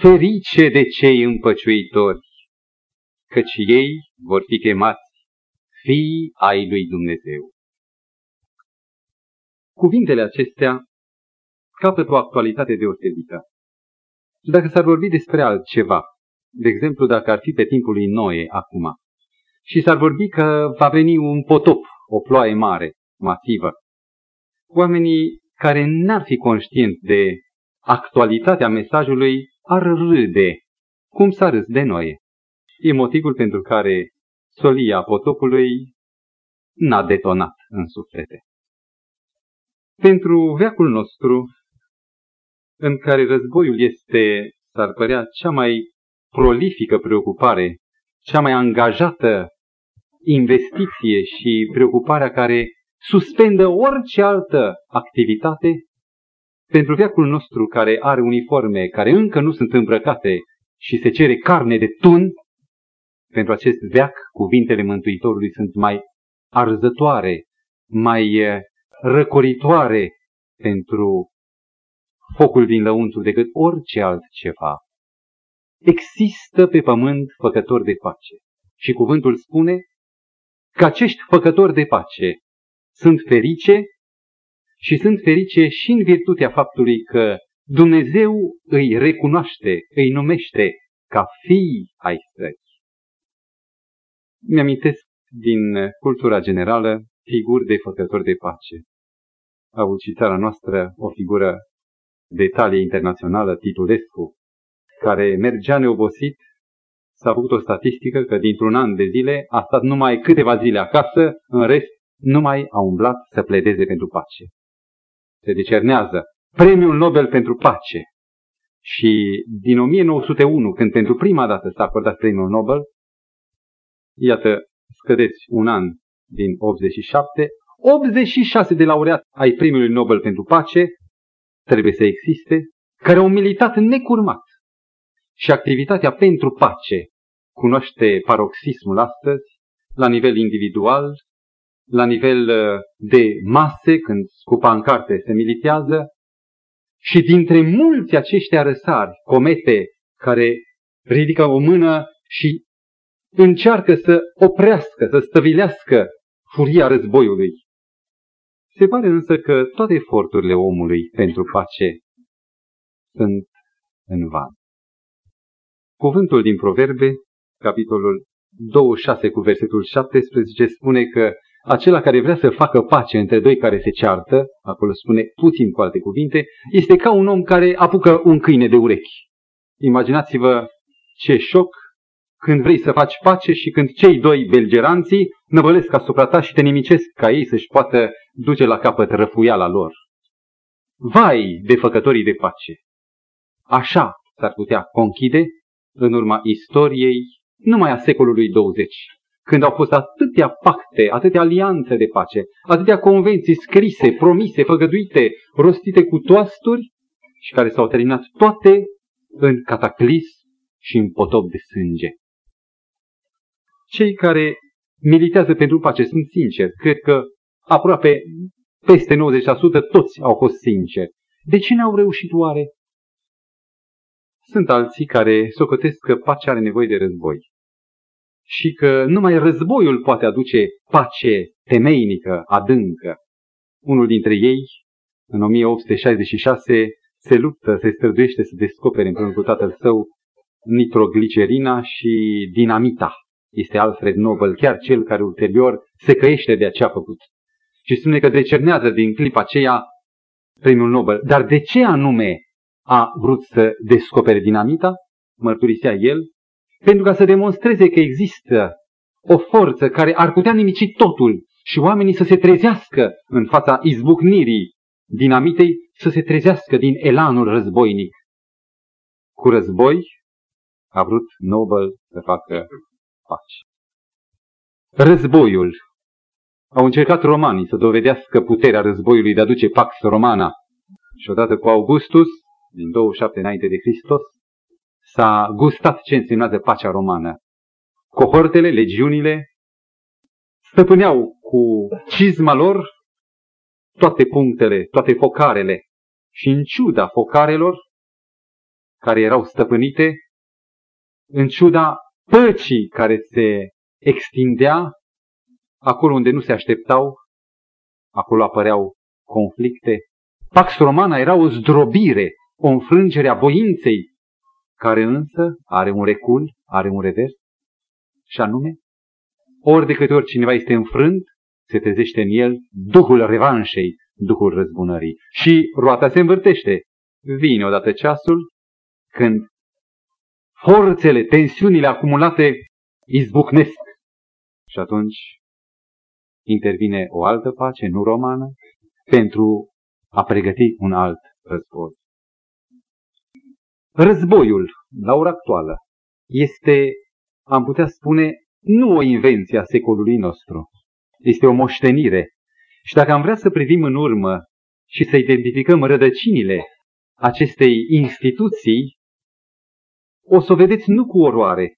ferice de cei împăciuitori, căci ei vor fi chemați fii ai lui Dumnezeu. Cuvintele acestea capătă o actualitate deosebită. Dacă s-ar vorbi despre altceva, de exemplu dacă ar fi pe timpul lui Noe acum, și s-ar vorbi că va veni un potop, o ploaie mare, masivă, oamenii care n-ar fi conștienți de actualitatea mesajului ar râde, cum s-a râs de Noe. E motivul pentru care solia potopului n-a detonat în suflete. Pentru veacul nostru, în care războiul este, s-ar părea, cea mai prolifică preocupare, cea mai angajată investiție și preocuparea care suspendă orice altă activitate, pentru veacul nostru care are uniforme care încă nu sunt îmbrăcate și se cere carne de tun, pentru acest veac cuvintele Mântuitorului sunt mai arzătoare, mai eh, răcoritoare pentru focul din lăuntru decât orice altceva. Există pe pământ făcători de pace. Și cuvântul spune că acești făcători de pace sunt ferice și sunt ferice și în virtutea faptului că Dumnezeu îi recunoaște, îi numește ca fii ai săi. Mi-amintesc din cultura generală figuri de făcători de pace. A avut și țara noastră o figură de talie internațională, Titulescu, care mergea neobosit, s-a făcut o statistică că dintr-un an de zile a stat numai câteva zile acasă, în rest nu mai a umblat să pledeze pentru pace. Se decernează Premiul Nobel pentru pace. Și din 1901, când pentru prima dată s-a acordat premiul Nobel, iată, scădeți un an din 87, 86 de laureați ai premiului Nobel pentru pace trebuie să existe, care au militat necurmat. Și activitatea pentru pace cunoaște paroxismul astăzi, la nivel individual, la nivel uh, de mase, când scupa în carte se militează, și dintre mulți aceștia răsari, comete, care ridică o mână și încearcă să oprească, să stăvilească furia războiului. Se pare însă că toate eforturile omului pentru pace sunt în van. Cuvântul din Proverbe, capitolul 26 cu versetul 17, spune că acela care vrea să facă pace între doi care se ceartă, acolo spune puțin cu alte cuvinte, este ca un om care apucă un câine de urechi. Imaginați-vă ce șoc când vrei să faci pace și când cei doi belgeranții năvălesc asupra ta și te nimicesc ca ei să-și poată duce la capăt răfuiala lor. Vai de făcătorii de pace! Așa s-ar putea conchide în urma istoriei numai a secolului 20, când au fost atâtea pacte, atâtea alianțe de pace, atâtea convenții scrise, promise, făgăduite, rostite cu toasturi și care s-au terminat toate în cataclism și în potop de sânge. Cei care militează pentru pace sunt sinceri. Cred că aproape peste 90% toți au fost sinceri. De ce n-au reușit oare? Sunt alții care socotesc că pacea are nevoie de război și că numai războiul poate aduce pace temeinică, adâncă. Unul dintre ei, în 1866, se luptă, se străduiește să descopere împreună cu tatăl său nitroglicerina și dinamita. Este Alfred Nobel, chiar cel care ulterior se căiește de ce a făcut. Și spune că decernează din clipa aceea premiul Nobel. Dar de ce anume a vrut să descopere dinamita? Mărturisea el. Pentru ca să demonstreze că există o forță care ar putea nimici totul și oamenii să se trezească în fața izbucnirii dinamitei, să se trezească din elanul războinic. Cu război a vrut Nobel să facă pace. Războiul. Au încercat romanii să dovedească puterea războiului de a duce Pax Romana. Și odată cu Augustus, din 27 înainte de Hristos, s-a gustat ce însemnează pacea romană. Cohortele, legiunile, stăpâneau cu cizma lor toate punctele, toate focarele. Și în ciuda focarelor, care erau stăpânite, în ciuda păcii care se extindea, acolo unde nu se așteptau, acolo apăreau conflicte. Pax Romana era o zdrobire, o înfrângere a voinței, care însă are un recul, are un revers, și anume, ori de câte ori cineva este înfrânt, se trezește în el duhul revanșei, duhul răzbunării. Și roata se învârtește. Vine odată ceasul când forțele, tensiunile acumulate izbucnesc. Și atunci intervine o altă pace, nu romană, pentru a pregăti un alt război. Războiul, la ora actuală, este, am putea spune, nu o invenție a secolului nostru. Este o moștenire. Și dacă am vrea să privim în urmă și să identificăm rădăcinile acestei instituții, o să o vedeți nu cu oroare,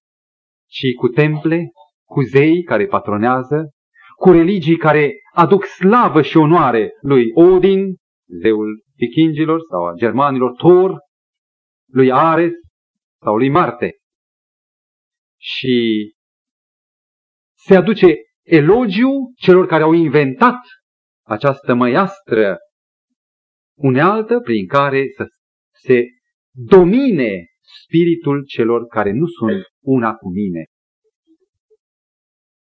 ci cu temple, cu zei care patronează, cu religii care aduc slavă și onoare lui Odin, zeul vikingilor sau a germanilor, Thor, lui Ares sau lui Marte. Și se aduce elogiu celor care au inventat această măiastră unealtă prin care să se domine spiritul celor care nu sunt una cu mine.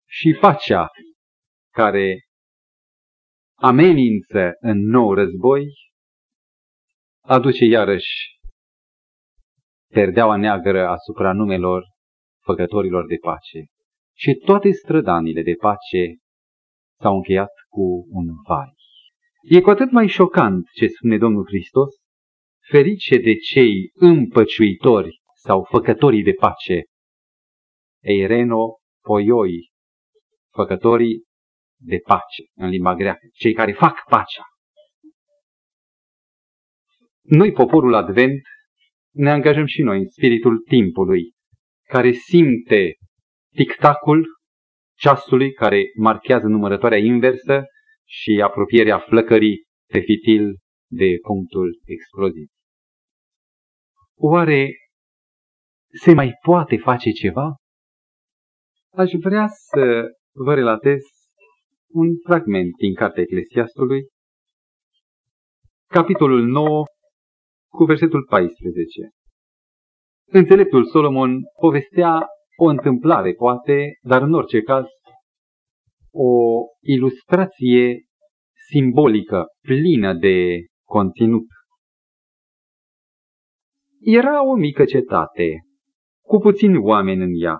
Și pacea care amenință în nou război aduce iarăși perdeaua neagră asupra numelor făcătorilor de pace. Și toate strădanile de pace s-au încheiat cu un vai. E cu atât mai șocant ce spune Domnul Hristos, ferice de cei împăciuitori sau făcătorii de pace, eireno poioi, făcătorii de pace în limba greacă, cei care fac pacea. Noi, poporul Advent, ne angajăm și noi în spiritul timpului, care simte tictacul ceasului care marchează numărătoarea inversă și apropierea flăcării pe fitil de punctul exploziv. Oare se mai poate face ceva? Aș vrea să vă relatez un fragment din Cartea Eclesiastului, capitolul 9, cu versetul 14. Înțeleptul Solomon povestea o întâmplare, poate, dar în orice caz, o ilustrație simbolică, plină de conținut. Era o mică cetate, cu puțini oameni în ea,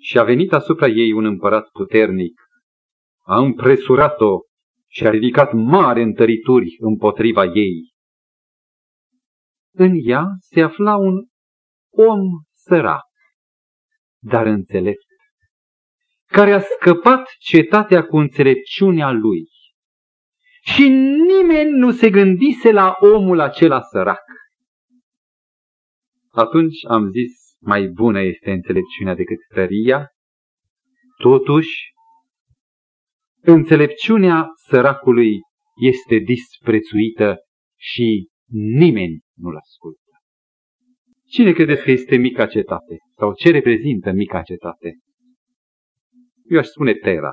și a venit asupra ei un împărat puternic, a împresurat-o și a ridicat mari întărituri împotriva ei. În ea se afla un om sărac, dar înțelept, care a scăpat cetatea cu înțelepciunea lui. Și nimeni nu se gândise la omul acela sărac. Atunci am zis, mai bună este înțelepciunea decât tăria. Totuși, înțelepciunea săracului este disprețuită și nimeni nu-l ascultă. Cine credeți că este mica cetate? Sau ce reprezintă mica cetate? Eu aș spune Tera.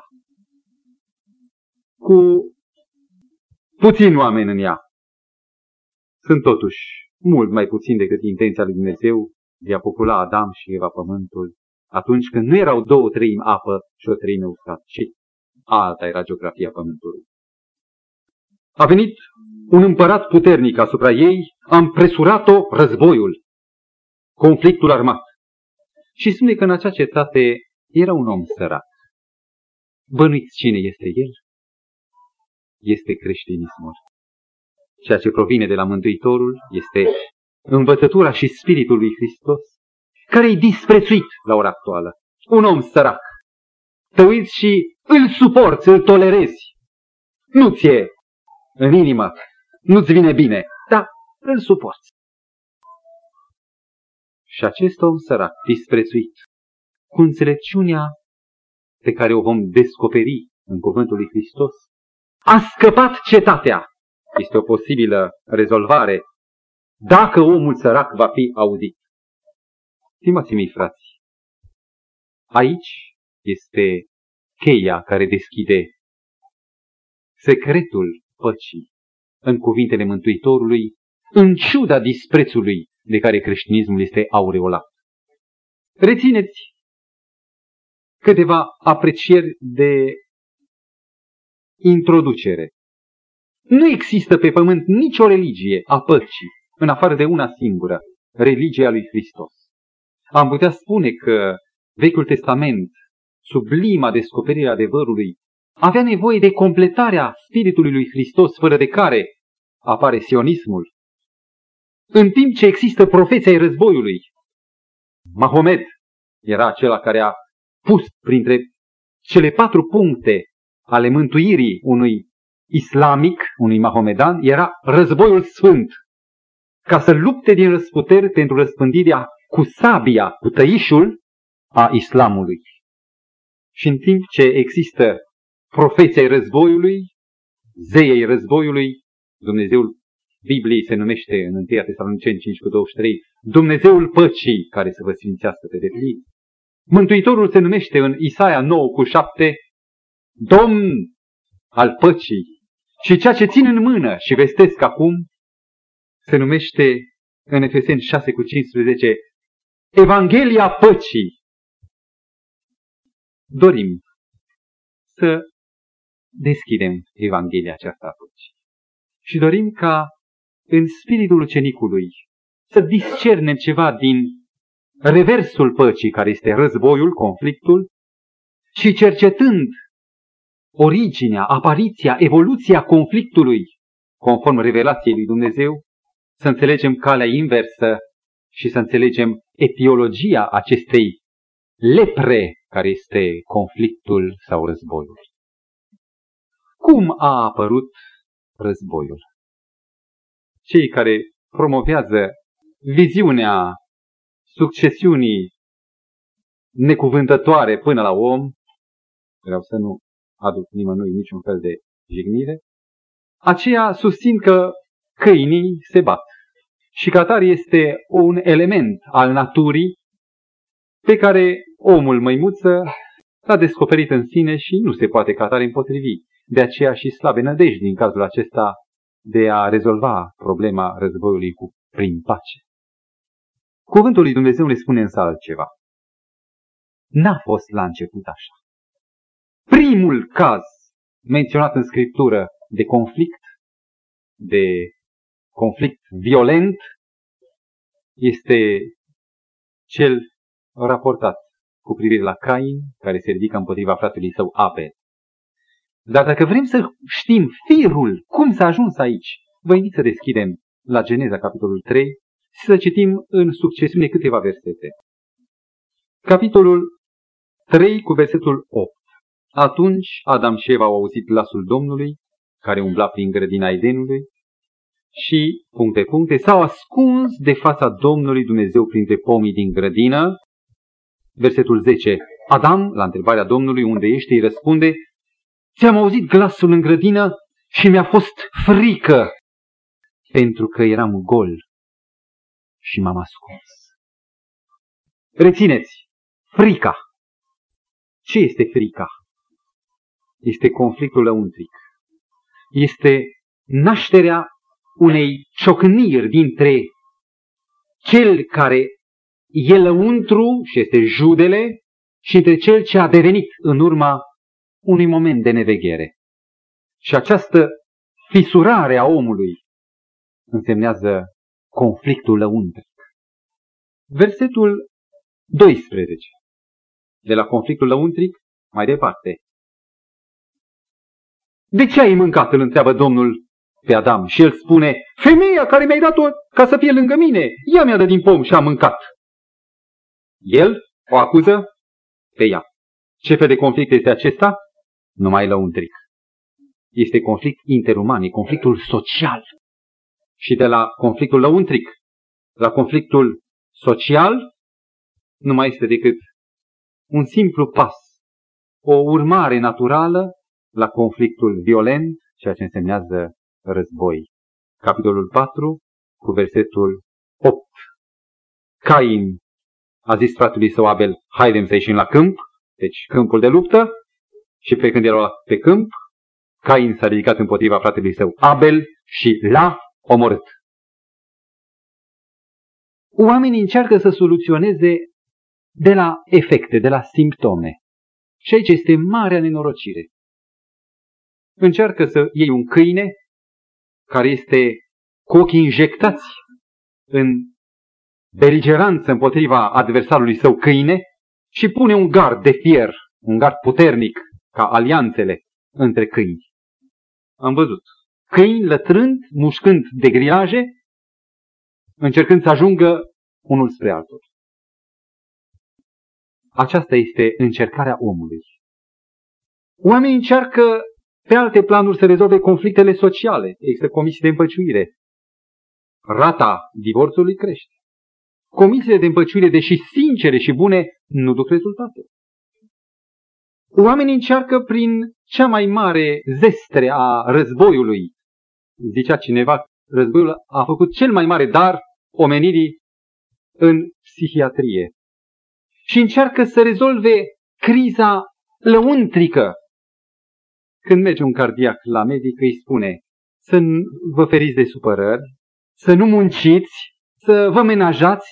Cu puțini oameni în ea. Sunt totuși mult mai puțin decât intenția lui Dumnezeu de a popula Adam și Eva pământul, atunci când nu erau două treimi apă și o treime uscat, ci alta era geografia pământului. A venit un împărat puternic asupra ei, a împresurat-o războiul conflictul armat. Și spune că în acea cetate era un om sărac. Bănuiți cine este el? Este creștinismul. Ceea ce provine de la Mântuitorul este învățătura și spiritul lui Hristos, care e disprețuit la ora actuală. Un om sărac. Te uiți și îl suporți, îl tolerezi. Nu ție în inimă, nu-ți vine bine, dar îl suporți. Și acest om sărac, disprețuit, cu înțelepciunea pe care o vom descoperi în cuvântul lui Hristos, a scăpat cetatea. Este o posibilă rezolvare dacă omul sărac va fi auzit. Stimați mei frați, aici este cheia care deschide secretul păcii în cuvintele Mântuitorului, în ciuda disprețului de care creștinismul este aureolat. Rețineți câteva aprecieri de introducere. Nu există pe pământ nicio religie a păcii, în afară de una singură, religia lui Hristos. Am putea spune că Vechiul Testament, sublima descoperire a adevărului, avea nevoie de completarea Spiritului lui Hristos, fără de care apare sionismul. În timp ce există profeția ai războiului, Mahomet era acela care a pus printre cele patru puncte ale mântuirii unui islamic, unui mahomedan, era războiul sfânt. Ca să lupte din răsputeri pentru răspândirea cu sabia, cu tăișul a islamului. Și în timp ce există profeția războiului, zeiei războiului, Dumnezeul Bibliei se numește în 1 Tesaloniceni 5 cu 23, Dumnezeul păcii care să vă sfințească pe deplin. Mântuitorul se numește în Isaia 9 cu 7, Domn al păcii. Și ceea ce țin în mână și vestesc acum, se numește în Efeseni 6 cu 15, Evanghelia păcii. Dorim să deschidem Evanghelia aceasta a păcii. Și dorim ca în spiritul ucenicului să discernem ceva din reversul păcii, care este războiul, conflictul, și cercetând originea, apariția, evoluția conflictului, conform revelației lui Dumnezeu, să înțelegem calea inversă și să înțelegem etiologia acestei lepre care este conflictul sau războiul. Cum a apărut războiul? Cei care promovează viziunea succesiunii necuvântătoare până la om, vreau să nu aduc nimănui niciun fel de jignire, aceia susțin că câinii se bat și că atar este un element al naturii pe care omul măimuță l-a descoperit în sine și nu se poate catare împotrivi. De aceea și slabe nădejdi din cazul acesta de a rezolva problema războiului cu prin pace. Cuvântul lui Dumnezeu ne spune însă altceva. N-a fost la început așa. Primul caz menționat în Scriptură de conflict, de conflict violent, este cel raportat cu privire la Cain, care se ridică împotriva fratelui său Abel. Dar dacă vrem să știm firul, cum s-a ajuns aici, vă invit să deschidem la Geneza, capitolul 3, și să citim în succesiune câteva versete. Capitolul 3 cu versetul 8. Atunci Adam și Eva au auzit glasul Domnului, care umbla prin grădina Edenului, și, puncte, puncte, s-au ascuns de fața Domnului Dumnezeu printre pomii din grădină. Versetul 10. Adam, la întrebarea Domnului, unde ești, îi răspunde, Ți-am auzit glasul în grădină și mi-a fost frică, pentru că eram gol și m-am ascuns. Rețineți, frica. Ce este frica? Este conflictul lăuntric. Este nașterea unei ciocniri dintre cel care e lăuntru și este judele și între cel ce a devenit în urma unui moment de neveghere. Și această fisurare a omului însemnează conflictul lăuntric. Versetul 12. De la conflictul lăuntric, mai departe. De ce ai mâncat? Îl întreabă Domnul pe Adam și el spune, femeia care mi-ai dat-o ca să fie lângă mine, ea mi-a dat din pom și a mâncat. El o acuză pe ea. Ce fel de conflict este acesta? Numai lăuntric. Este conflict interuman, e conflictul social. Și de la conflictul lăuntric la conflictul social nu mai este decât un simplu pas, o urmare naturală la conflictul violent, ceea ce însemnează război. Capitolul 4 cu versetul 8. Cain a zis fratului său Abel, haidem să ieșim la câmp, deci câmpul de luptă, și pe când era pe câmp, Cain s-a ridicat împotriva fratelui său Abel și l-a omorât. Oamenii încearcă să soluționeze de la efecte, de la simptome. Și aici este marea nenorocire. Încearcă să iei un câine care este cu ochii injectați în beligeranță împotriva adversarului său câine și pune un gard de fier, un gard puternic, ca alianțele între câini. Am văzut. Câini lătrând, mușcând de griaje, încercând să ajungă unul spre altul. Aceasta este încercarea omului. Oamenii încearcă pe alte planuri să rezolve conflictele sociale. Există comisii de împăciuire. Rata divorțului crește. Comisiile de împăciuire, deși sincere și bune, nu duc rezultate. Oamenii încearcă prin cea mai mare zestre a războiului. Zicea cineva, războiul a făcut cel mai mare dar omenirii în psihiatrie. Și încearcă să rezolve criza lăuntrică. Când merge un cardiac la medic, îi spune să vă feriți de supărări, să nu munciți, să vă menajați,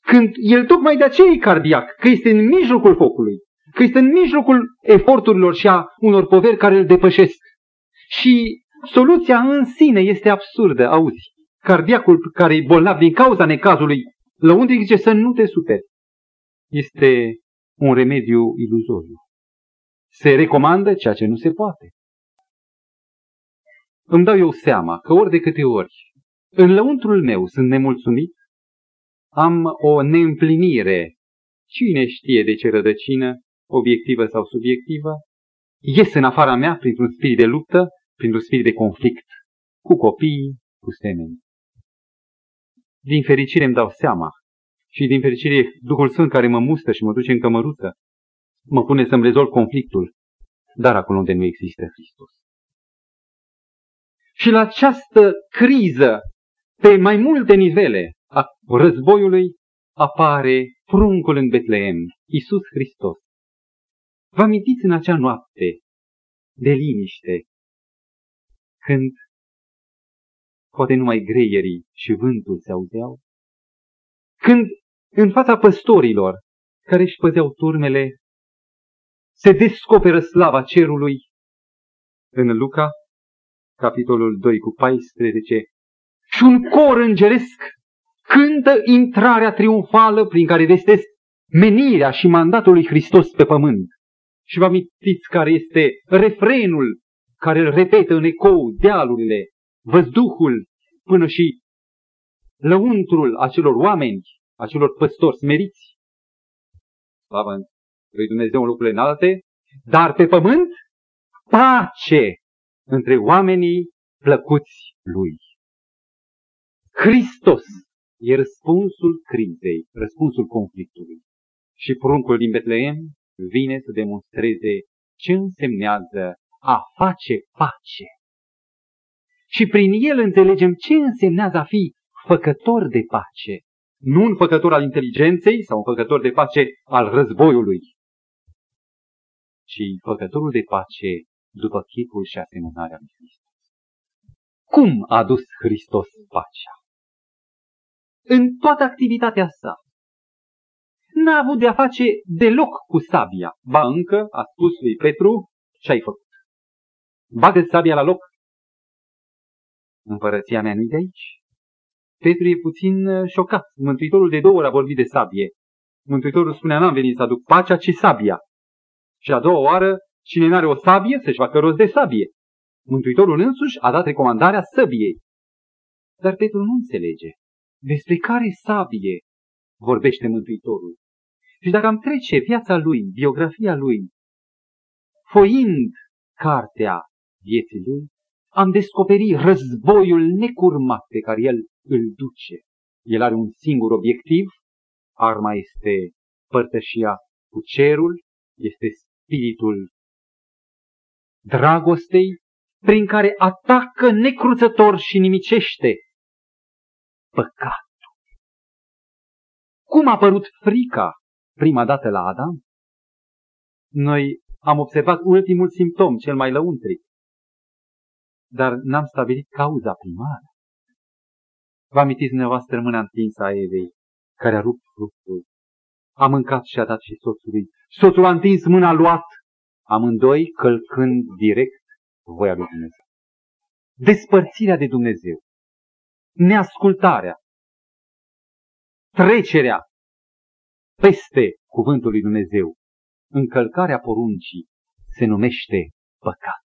când el tocmai de aceea e cardiac, că este în mijlocul focului, că este în mijlocul eforturilor și a unor poveri care îl depășesc. Și soluția în sine este absurdă, auzi. Cardiacul care e bolnav din cauza necazului, la unde zice să nu te superi. Este un remediu iluzoriu. Se recomandă ceea ce nu se poate. Îmi dau eu seama că ori de câte ori în lăuntrul meu sunt nemulțumit, am o neîmplinire, cine știe de ce rădăcină, obiectivă sau subiectivă, ies în afara mea printr-un spirit de luptă, printr-un spirit de conflict cu copiii, cu semenii. Din fericire îmi dau seama și din fericire Duhul Sfânt care mă mustă și mă duce în cămăruță, mă pune să-mi rezolv conflictul, dar acolo unde nu există Hristos. Și la această criză, pe mai multe nivele a războiului, apare pruncul în Betleem, Iisus Hristos. Vă amintiți în acea noapte de liniște, când poate numai greierii și vântul se auzeau? Când în fața păstorilor care își păzeau turmele, se descoperă slava cerului în Luca, capitolul 2 cu 14, și un cor îngeresc cântă intrarea triumfală prin care vestesc menirea și mandatul lui Hristos pe pământ. Și vă amintiți care este refrenul care îl repetă în ecou dealurile, văzduhul, până și lăuntrul acelor oameni, acelor păstori smeriți. Slavă lui Dumnezeu în lucrurile înalte, dar pe pământ pace între oamenii plăcuți lui. Hristos e răspunsul crizei, răspunsul conflictului. Și pruncul din Betleem vine să demonstreze ce însemnează a face pace. Și prin el înțelegem ce însemnează a fi făcător de pace. Nu un făcător al inteligenței sau un făcător de pace al războiului, ci făcătorul de pace după chipul și asemănarea lui Hristos. Cum a dus Hristos pacea? În toată activitatea sa. N-a avut de-a face deloc cu sabia. Ba încă a spus lui Petru ce ai făcut. Bagă sabia la loc. Împărăția mea nu-i de aici. Petru e puțin uh, șocat. Mântuitorul de două ori a vorbit de sabie. Mântuitorul spunea, n-am venit să aduc pacea, ci sabia. Și a doua oară, cine n-are o sabie, să-și facă rost de sabie. Mântuitorul însuși a dat recomandarea săbiei. Dar Petru nu înțelege. Despre care sabie vorbește Mântuitorul? Și dacă am trece viața lui, biografia lui, foind cartea vieții lui, am descoperit războiul necurmat pe care el îl duce. El are un singur obiectiv, arma este părtășia cu cerul, este spiritul dragostei, prin care atacă necruțător și nimicește păcatul. Cum a apărut frica prima dată la Adam? Noi am observat ultimul simptom, cel mai lăuntric, dar n-am stabilit cauza primară. Vă amintiți dumneavoastră mâna întinsă a Evei, care a rupt fructul. A mâncat și a dat și soțului. Soțul a întins mâna, a luat, amândoi călcând direct voia lui Dumnezeu. Despărțirea de Dumnezeu, neascultarea, trecerea peste cuvântul lui Dumnezeu, încălcarea poruncii se numește păcat.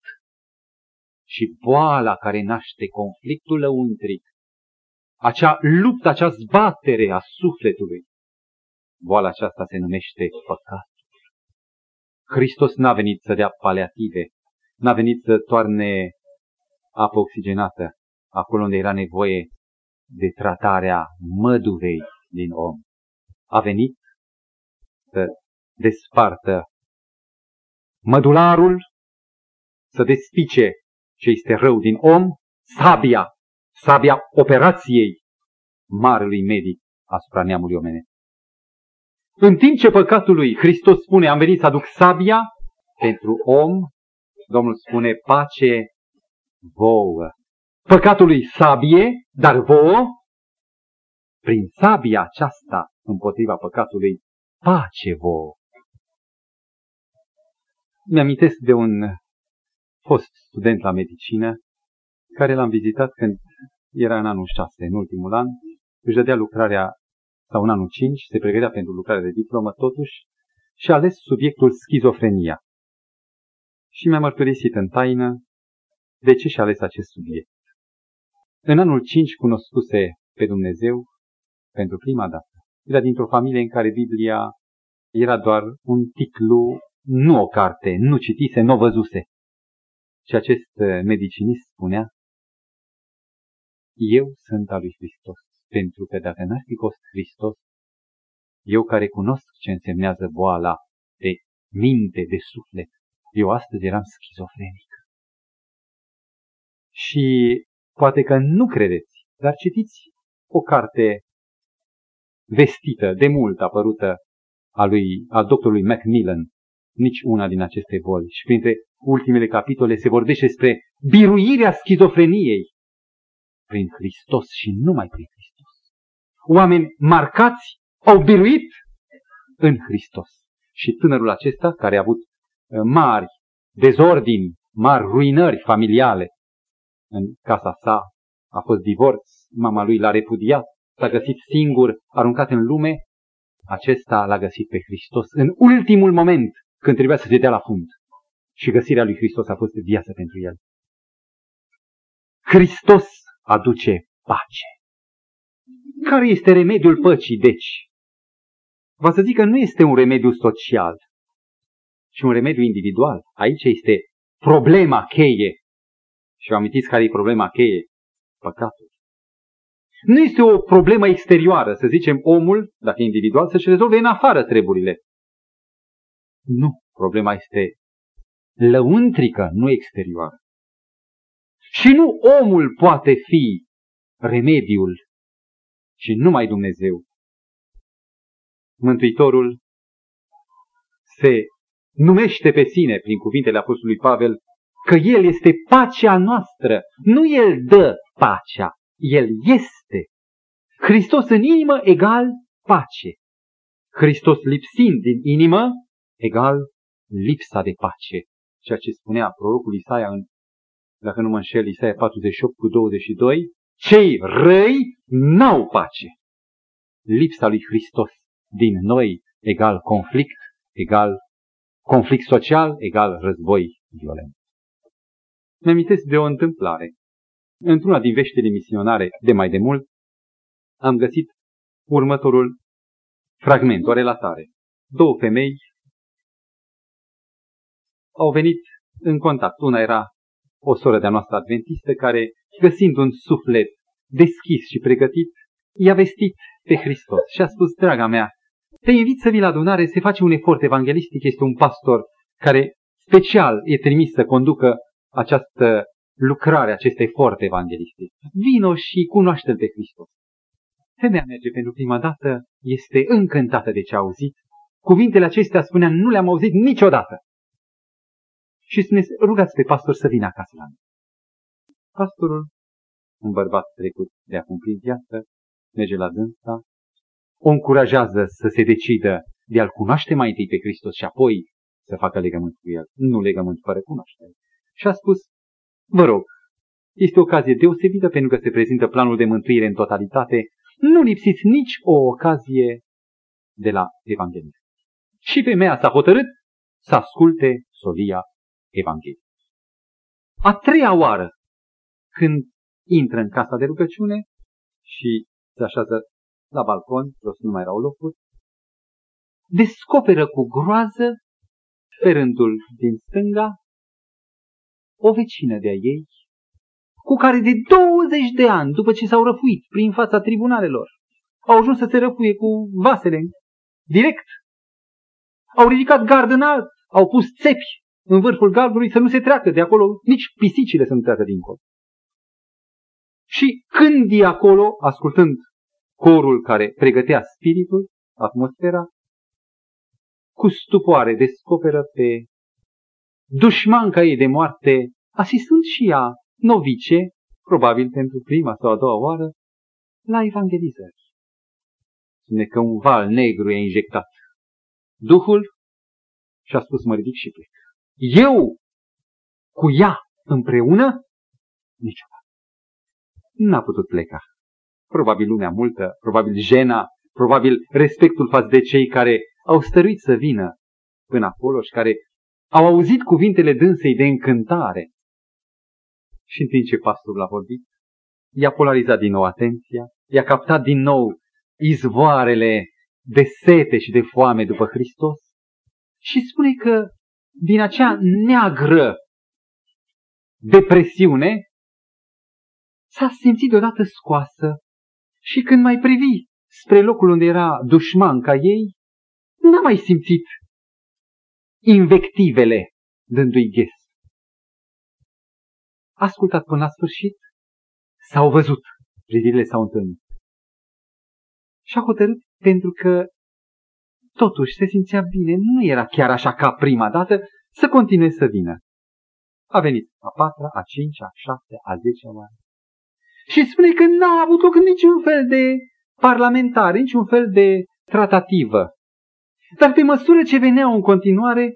Și boala care naște conflictul lăuntric, acea luptă, acea zbatere a sufletului, boala aceasta se numește păcat. Hristos n-a venit să dea paliative, n-a venit să toarne apă oxigenată acolo unde era nevoie de tratarea măduvei din om. A venit să despartă mădularul, să despice ce este rău din om, sabia, sabia operației marelui medic asupra neamului omenesc. În timp ce păcatul lui Hristos spune, am venit să aduc sabia pentru om, Domnul spune, pace vouă. Păcatul lui sabie, dar vouă, prin sabia aceasta împotriva păcatului, pace vouă. Mi-amintesc de un fost student la medicină, care l-am vizitat când era în anul 6, în ultimul an, își dădea lucrarea sau în anul 5, se pregătea pentru lucrarea de diplomă, totuși, și a ales subiectul schizofrenia. Și mi-a mărturisit în taină de ce și-a ales acest subiect. În anul 5 cunoscuse pe Dumnezeu pentru prima dată. Era dintr-o familie în care Biblia era doar un titlu, nu o carte, nu citise, nu o văzuse. Și acest medicinist spunea, eu sunt al lui Hristos. Pentru că dacă n-ar fi fost Hristos, eu care cunosc ce însemnează boala de minte, de suflet, eu astăzi eram schizofrenic. Și poate că nu credeți, dar citiți o carte vestită, de mult apărută, a lui, al doctorului Macmillan, nici una din aceste boli. Și printre ultimele capitole se vorbește despre biruirea schizofreniei prin Hristos și numai prin Hristos. Oameni marcați au biruit în Hristos. Și tânărul acesta, care a avut uh, mari dezordini, mari ruinări familiale în casa sa, a fost divorț, mama lui l-a repudiat, s-a găsit singur, aruncat în lume, acesta l-a găsit pe Hristos în ultimul moment când trebuia să se dea la fund. Și găsirea lui Hristos a fost viață pentru el. Hristos aduce pace. Care este remediul păcii, deci? Va să zic că nu este un remediu social, ci un remediu individual. Aici este problema cheie. Și vă amintiți care e problema cheie? Păcatul. Nu este o problemă exterioară, să zicem, omul, dacă e individual, să-și rezolve în afară treburile. Nu, problema este lăuntrică, nu exterioară. Și nu omul poate fi remediul, ci numai Dumnezeu. Mântuitorul se numește pe sine, prin cuvintele Apostolului Pavel, că El este pacea noastră. Nu El dă pacea, El este. Hristos în inimă egal pace. Hristos lipsind din inimă egal lipsa de pace. Ceea ce spunea prorocul Isaia în dacă nu mă înșel, Isaia 48 cu 22, cei răi n-au pace. Lipsa lui Hristos din noi egal conflict, egal conflict social, egal război violent. Ne amintesc de o întâmplare. Într-una din veștile misionare de mai de mult, am găsit următorul fragment, o relatare. Două femei au venit în contact. Una era o soră de-a noastră adventistă care, găsind un suflet deschis și pregătit, i-a vestit pe Hristos și a spus, draga mea, te invit să vii la adunare, se face un efort evanghelistic, este un pastor care special e trimis să conducă această lucrare, acest efort evanghelistic. Vino și cunoaște-L pe Hristos. Femeia merge pentru prima dată, este încântată de ce a auzit. Cuvintele acestea, spunea, nu le-am auzit niciodată. Și spune, rugați pe pastor să vină acasă la mine. Pastorul, un bărbat trecut de a cumpli viață, merge la dânsa, o încurajează să se decidă de a-L cunoaște mai întâi pe Hristos și apoi să facă legământ cu El, nu legământ fără cunoaștere. Și a spus, vă rog, este o ocazie deosebită pentru că se prezintă planul de mântuire în totalitate, nu lipsiți nici o ocazie de la Evanghelie. Și femeia s-a hotărât să asculte solia Evangheliei. A treia oară, când intră în casa de rugăciune și se așează la balcon, jos nu mai erau locuri, descoperă cu groază, pe rândul din stânga, o vecină de-a ei, cu care de 20 de ani, după ce s-au răfuit prin fața tribunalelor, au ajuns să se răfuie cu vasele direct. Au ridicat gard înalt, au pus țepi în vârful gardului să nu se treacă de acolo, nici pisicile să nu treacă dincolo. Și când e acolo, ascultând corul care pregătea spiritul, atmosfera, cu stupoare descoperă pe dușmanca ei de moarte, asistând și ea, novice, probabil pentru prima sau a doua oară, la evangelizări. Spune că un val negru i-a injectat Duhul și a spus mă ridic și plec. Eu cu ea împreună? Niciodată. N-a putut pleca. Probabil lumea multă, probabil jena, probabil respectul față de cei care au stăruit să vină până acolo și care au auzit cuvintele dânsei de încântare. Și în timp ce pastorul a vorbit, i-a polarizat din nou atenția, i-a captat din nou izvoarele de sete și de foame după Hristos și spune că din acea neagră depresiune s-a simțit deodată scoasă și când mai privi spre locul unde era dușmanca ei, n-a mai simțit invectivele dându-i ghes. Ascultat până la sfârșit, s-au văzut, privirile s-au întâlnit. Și a hotărât pentru că totuși se simțea bine, nu era chiar așa ca prima dată, să continue să vină. A venit a patra, a cincea, a șaptea, a zecea oară. Și spune că n-a avut loc niciun fel de parlamentar, niciun fel de tratativă. Dar pe măsură ce veneau în continuare,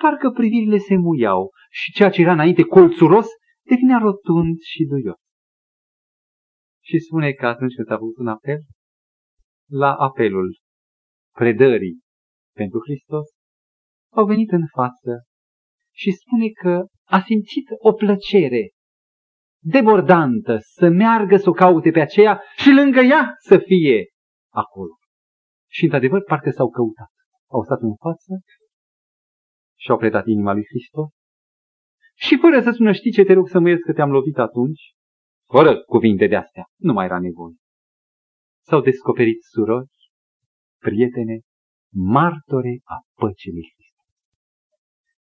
parcă privirile se muiau și ceea ce era înainte colțuros devinea rotund și duios. Și spune că atunci când s-a făcut un apel, la apelul predării pentru Hristos, au venit în față și spune că a simțit o plăcere debordantă să meargă să o caute pe aceea și lângă ea să fie acolo. Și într-adevăr parcă s-au căutat. Au stat în față și au predat inima lui Hristos. Și fără să spună, știi ce te rog să mă ierți că te-am lovit atunci, fără cuvinte de astea, nu mai era nevoie. S-au descoperit surori, prietene, martore a păcii lui Hristos.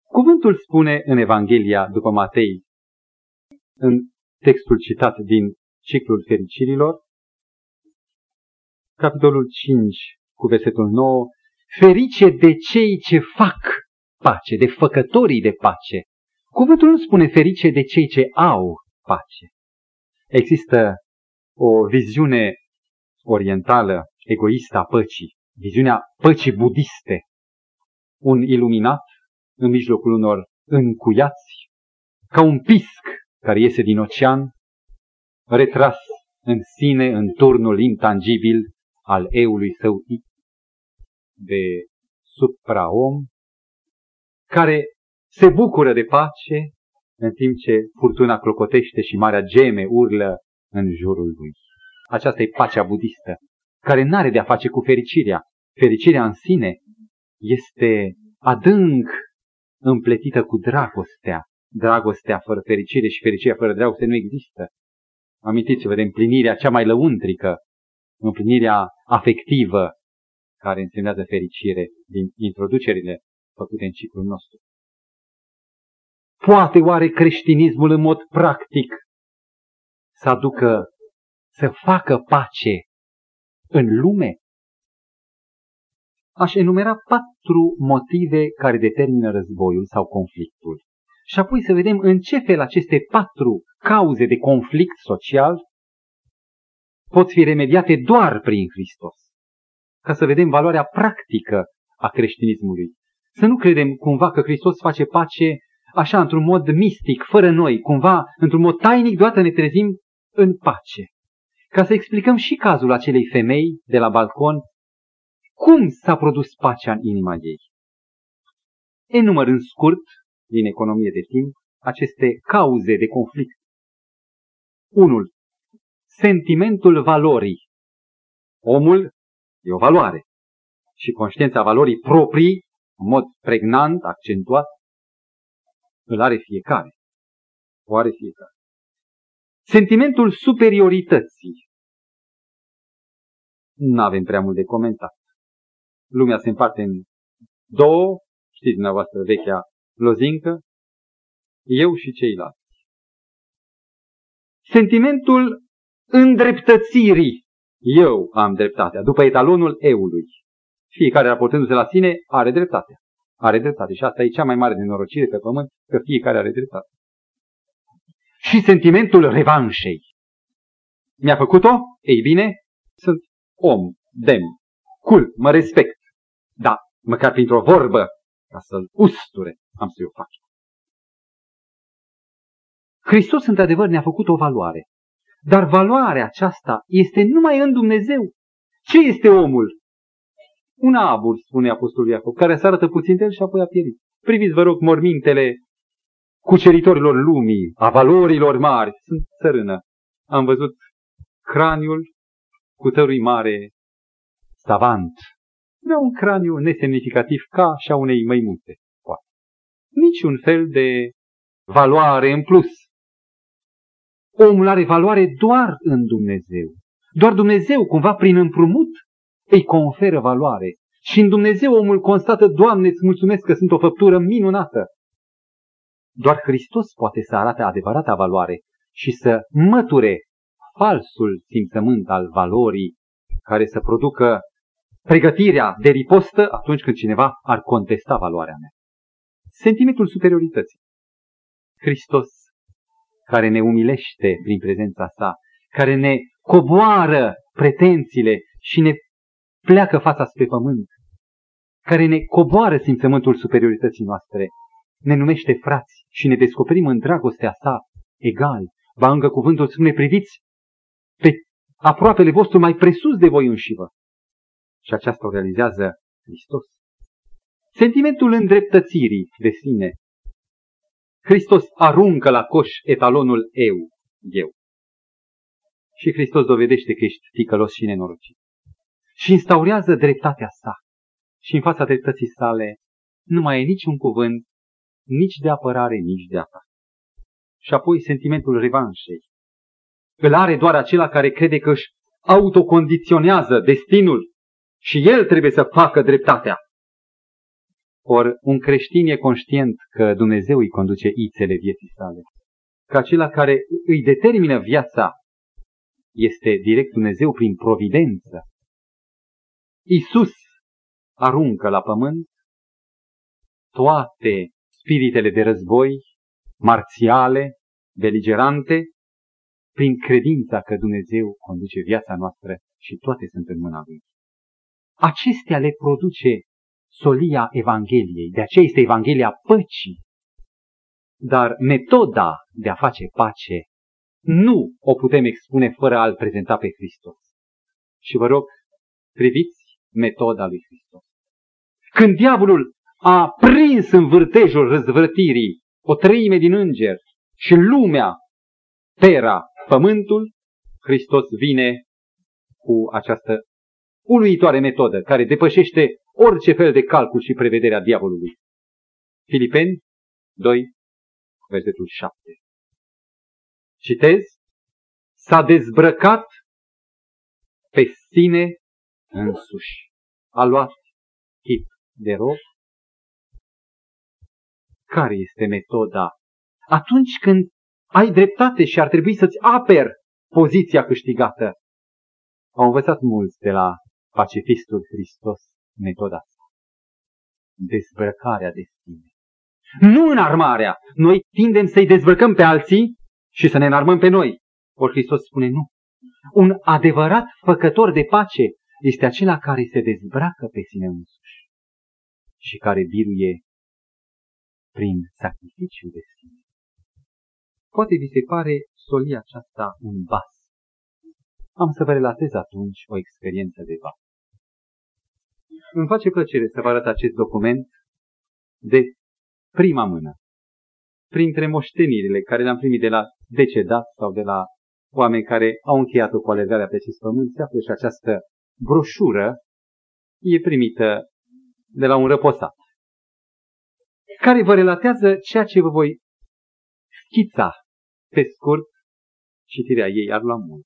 Cuvântul spune în Evanghelia după Matei, în textul citat din ciclul fericirilor, capitolul 5 cu versetul 9, ferice de cei ce fac pace, de făcătorii de pace. Cuvântul nu spune ferice de cei ce au pace. Există o viziune orientală, egoistă a păcii, viziunea păcii budiste. Un iluminat în mijlocul unor încuiați, ca un pisc care iese din ocean, retras în sine, în turnul intangibil al eului său de supraom, care se bucură de pace în timp ce furtuna clocotește și marea geme urlă în jurul lui. Aceasta e pacea budistă, care n-are de-a face cu fericirea. Fericirea în sine este adânc împletită cu dragostea. Dragostea fără fericire și fericirea fără dragoste nu există. Amintiți-vă de împlinirea cea mai lăuntrică, împlinirea afectivă, care însemnează fericire din introducerile făcute în ciclul nostru. Poate oare creștinismul în mod practic să aducă, să facă pace în lume? Aș enumera patru motive care determină războiul sau conflictul. Și apoi să vedem în ce fel aceste patru cauze de conflict social pot fi remediate doar prin Hristos. Ca să vedem valoarea practică a creștinismului. Să nu credem cumva că Hristos face pace așa, într-un mod mistic, fără noi, cumva, într-un mod tainic, deodată ne trezim în pace. Ca să explicăm și cazul acelei femei de la balcon, cum s-a produs pacea în inima ei. Enumăr în scurt, din economie de timp, aceste cauze de conflict. Unul, sentimentul valorii. Omul e o valoare și conștiința valorii proprii, în mod pregnant, accentuat, îl are fiecare. O are fiecare. Sentimentul superiorității. Nu avem prea mult de comentat. Lumea se împarte în două, știți dumneavoastră vechea lozincă, eu și ceilalți. Sentimentul îndreptățirii. Eu am dreptatea, după etalonul eului. Fiecare raportându-se la sine are dreptatea. Are dreptate și asta e cea mai mare nenorocire pe pământ, că fiecare are dreptate. Și sentimentul revanșei. Mi-a făcut-o? Ei bine, sunt om, dem, cul, mă respect. Da, măcar printr-o vorbă, ca să-l usture, am să-i o fac. Hristos, într-adevăr, ne-a făcut o valoare. Dar valoarea aceasta este numai în Dumnezeu. Ce este omul? Un abur, spune Apostolul Iacob, care se arătă puțin de el și apoi a pierit. Priviți, vă rog, mormintele cuceritorilor lumii, a valorilor mari. Sunt țărână. Am văzut craniul cutărui mare savant. Nu un craniu nesemnificativ ca și a unei măimuțe, poate. Niciun fel de valoare în plus. Omul are valoare doar în Dumnezeu. Doar Dumnezeu, cumva prin împrumut, îi conferă valoare. Și în Dumnezeu omul constată, Doamne, îți mulțumesc că sunt o făptură minunată. Doar Hristos poate să arate adevărata valoare și să măture falsul simțământ al valorii care să producă pregătirea de ripostă atunci când cineva ar contesta valoarea mea. Sentimentul superiorității. Hristos, care ne umilește prin prezența sa, care ne coboară pretențiile și ne pleacă fața spre pământ, care ne coboară simțământul superiorității noastre, ne numește frați și ne descoperim în dragostea sa egal. Ba încă cuvântul spune, priviți pe aproapele vostru mai presus de voi înșivă. Și aceasta o realizează Hristos. Sentimentul îndreptățirii de sine. Hristos aruncă la coș etalonul eu, eu. Și Hristos dovedește că ești ticălos și nenorocit și instaurează dreptatea sa. Și în fața dreptății sale nu mai e niciun cuvânt, nici de apărare, nici de atac. Și apoi sentimentul revanșei. Îl are doar acela care crede că își autocondiționează destinul și el trebuie să facă dreptatea. Or, un creștin e conștient că Dumnezeu îi conduce ițele vieții sale. Că acela care îi determină viața este direct Dumnezeu prin providență. Isus aruncă la pământ toate spiritele de război, marțiale, beligerante, prin credința că Dumnezeu conduce viața noastră și toate sunt în mâna Lui. Acestea le produce solia Evangheliei, de aceea este Evanghelia păcii. Dar metoda de a face pace nu o putem expune fără a-L prezenta pe Hristos. Și vă rog, priviți metoda lui Hristos. Când diavolul a prins în vârtejul răzvrătirii o treime din îngeri și lumea, tera, pământul, Hristos vine cu această uluitoare metodă care depășește orice fel de calcul și prevederea diavolului. Filipeni 2, versetul 7. Citez, s-a dezbrăcat pe sine însuși. A luat chip de rob. Care este metoda? Atunci când ai dreptate și ar trebui să-ți aper poziția câștigată, Au învățat mulți de la pacifistul Hristos metoda asta. Dezbrăcarea de sine. Nu în armarea. Noi tindem să-i dezbrăcăm pe alții și să ne înarmăm pe noi. Ori Hristos spune nu. Un adevărat făcător de pace este acela care se dezbracă pe sine însuși și care biruie prin sacrificiu de sine. Poate vi se pare solia aceasta un bas. Am să vă relatez atunci o experiență de bas. Îmi face plăcere să vă arăt acest document de prima mână. Printre moștenirile care le-am primit de la decedat sau de la oameni care au încheiat cu alergarea pe acest pământ, se află și această broșură e primită de la un răposat, care vă relatează ceea ce vă voi schița pe scurt, citirea ei ar lua mult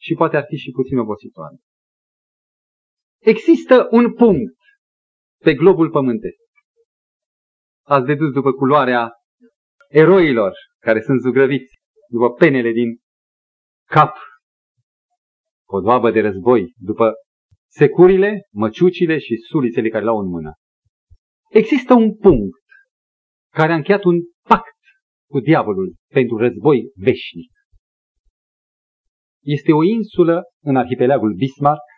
și poate ar fi și puțin obositoare. Există un punct pe globul pământesc. Ați dedus după culoarea eroilor care sunt zugrăviți, după penele din cap, podoabă de război, după securile, măciucile și sulițele care l-au în mână. Există un punct care a încheiat un pact cu diavolul pentru război veșnic. Este o insulă în arhipelagul Bismarck,